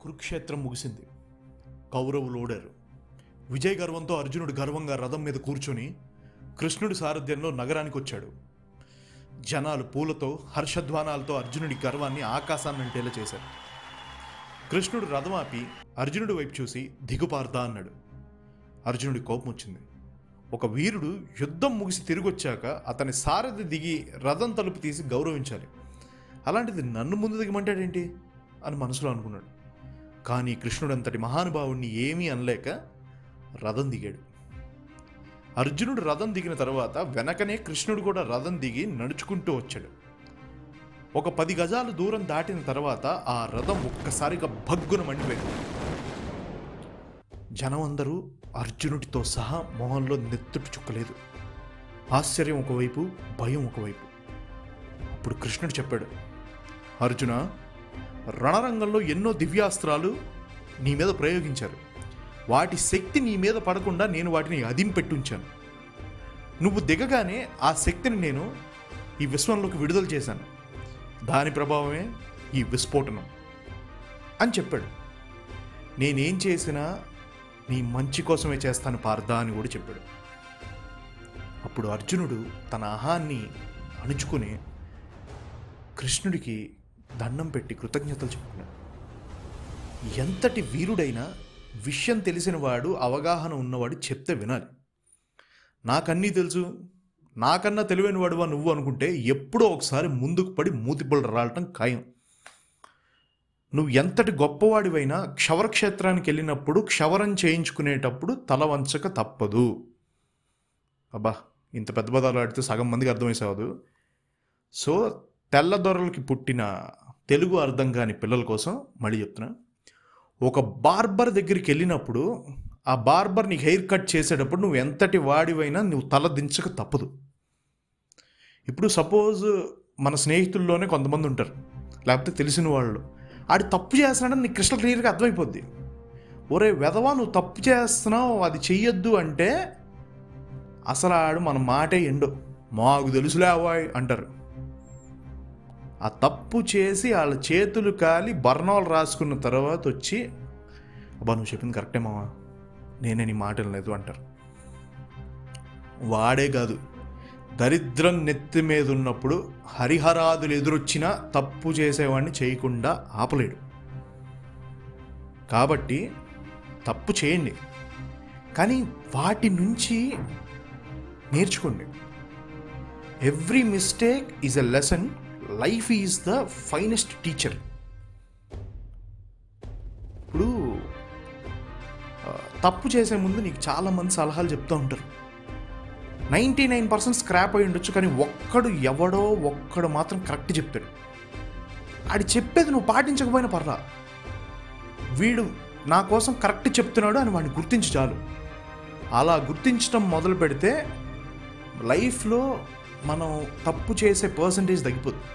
కురుక్షేత్రం ముగిసింది. కౌరవులు ఓడారు. విజయ గర్వంతో అర్జునుడు గర్వంగా రథం మీద కూర్చొని కృష్ణుడి సారథ్యంలో నగరానికి వచ్చాడు. జనాలు పూలతో హర్షధ్వానాలతో అర్జునుడి గర్వాన్ని ఆకాశాన్ని అంటేలా చేశారు. కృష్ణుడు రథం ఆపి అర్జునుడి వైపు చూసి దిగుపార్దా అన్నాడు. అర్జునుడి కోపం వచ్చింది. ఒక వీరుడు యుద్ధం ముగిసి తిరిగొచ్చాక అతని సారథి దిగి రథం తలుపు తీసి గౌరవించాలి. అలాంటిది నన్ను ముందు దిగమంటాడేంటి? అని మనసులో అనుకున్నాడు. కానీ కృష్ణుడంతటి మహానుభావుణ్ణి ఏమీ అనలేక రథం దిగాడు. అర్జునుడు రథం దిగిన తర్వాత వెనకనే కృష్ణుడు కూడా రథం దిగి నడుచుకుంటూ వచ్చాడు. ఒక పది గజాలు దూరం దాటిన తర్వాత ఆ రథం ఒక్కసారిగా భగ్గున మండిపోయింది. జనం అందరూ అర్జునుడితో సహా మొహంలో నెత్తుటి చుక్కలేదు. ఆశ్చర్యం ఒకవైపు భయం ఒకవైపు. అప్పుడు కృష్ణుడు చెప్పాడు అర్జున రణరంగంలో ఎన్నో దివ్యాస్త్రాలు నీ మీద ప్రయోగించారు. వాటి శక్తి నీ మీద పడకుండా నేను వాటిని అదింపెట్టుంచాను నువ్వు దిగగానే ఆ శక్తిని నేను ఈ విశ్వంలోకి విడుదల చేశాను. దాని ప్రభావమే ఈ విస్ఫోటనం అని చెప్పాడు. నేనేం చేసినా నీ మంచి కోసమే చేస్తాను పార్థ అని కూడా చెప్పాడు. అప్పుడు అర్జునుడు తన అహాన్ని అణుచుకుని కృష్ణుడికి దండం పెట్టి కృతజ్ఞతలు చెప్పుకున్నాడు ఎంతటి వీరుడైనా విషయం తెలిసిన వాడు అవగాహన ఉన్నవాడు చెప్తే వినాలి. నాకన్నీ తెలుసు. నాకన్నా తెలివైన వాడువా నువ్వు అనుకుంటే ఎప్పుడో ఒకసారి ముందుకు పడి మూతిపళ్ళు రాలటం ఖాయం. నువ్వు ఎంతటి గొప్పవాడివైనా క్షవరక్షేత్రానికి వెళ్ళినప్పుడు క్షవరం చేయించుకునేటప్పుడు తల వంచక తప్పదు. అబ్బా ఇంత పెద్ద పదాలు ఆడితే సగం మందికి అర్థమైసేవదు సో తెల్లదొరలకి పుట్టిన తెలుగు అర్థం కాని పిల్లల కోసం మళ్ళీ చెప్తున్నా. ఒక బార్బర్ దగ్గరికి వెళ్ళినప్పుడు ఆ బార్బర్ నీకు హెయిర్ కట్ చేసేటప్పుడు నువ్వు ఎంతటి వాడివైనా నువ్వు తల దించక తప్పదు. ఇప్పుడు సపోజ్ మన స్నేహితుల్లోనే కొంతమంది ఉంటారు. లేకపోతే తెలిసిన వాళ్ళు. ఆడు తప్పు చేస్తున్నాడని నీకు క్రిస్టల్ క్లియర్గా అర్థమైపోద్ది. ఒరే వెధవా నువ్వు తప్పు చేస్తున్నావు అది చెయ్యొద్దు అంటే అసలు ఆడు మన మాటే ఎండో. మాకు తెలుసులేవాయ్ అంటారు. ఆ తప్పు చేసి వాళ్ళ చేతులు కాలి బర్ణాలు రాసుకున్న తర్వాత వచ్చి అబ్బా నువ్వు చెప్పింది కరెక్టే మావా? నేనే నీ మాటలు లేదు అంటారు. వాడే కాదు దరిద్రం నెత్తి మీద ఉన్నప్పుడు హరిహరాదులు ఎదురొచ్చినా తప్పు చేసేవాడిని చేయకుండా ఆపలేడు. కాబట్టి తప్పు చేయండి కానీ వాటి నుంచి నేర్చుకోండి. Every mistake is a lesson life is the finest teacher. ఇప్పుడు తప్పు చేసే ముందు నీకు చాలామంది సలహాలు చెప్తూ ఉంటారు. నైంటీ నైన్ పర్సెంట్ స్క్రాప్ అయి ఉండొచ్చు కానీ ఒక్కడు ఎవడో ఒక్కడు మాత్రం కరెక్ట్ చెప్తాడు. ఆడి చెప్పేది నువ్వు పాటించకపోయినా పర్లా. వీడు నా కోసం కరెక్ట్ చెప్తున్నాడు అని వాడిని గుర్తించి చాలు. అలా గుర్తించడం మొదలు పెడితే లైఫ్లో మనం తప్పు చేసే పర్సంటేజ్ తగ్గిపోతుంది.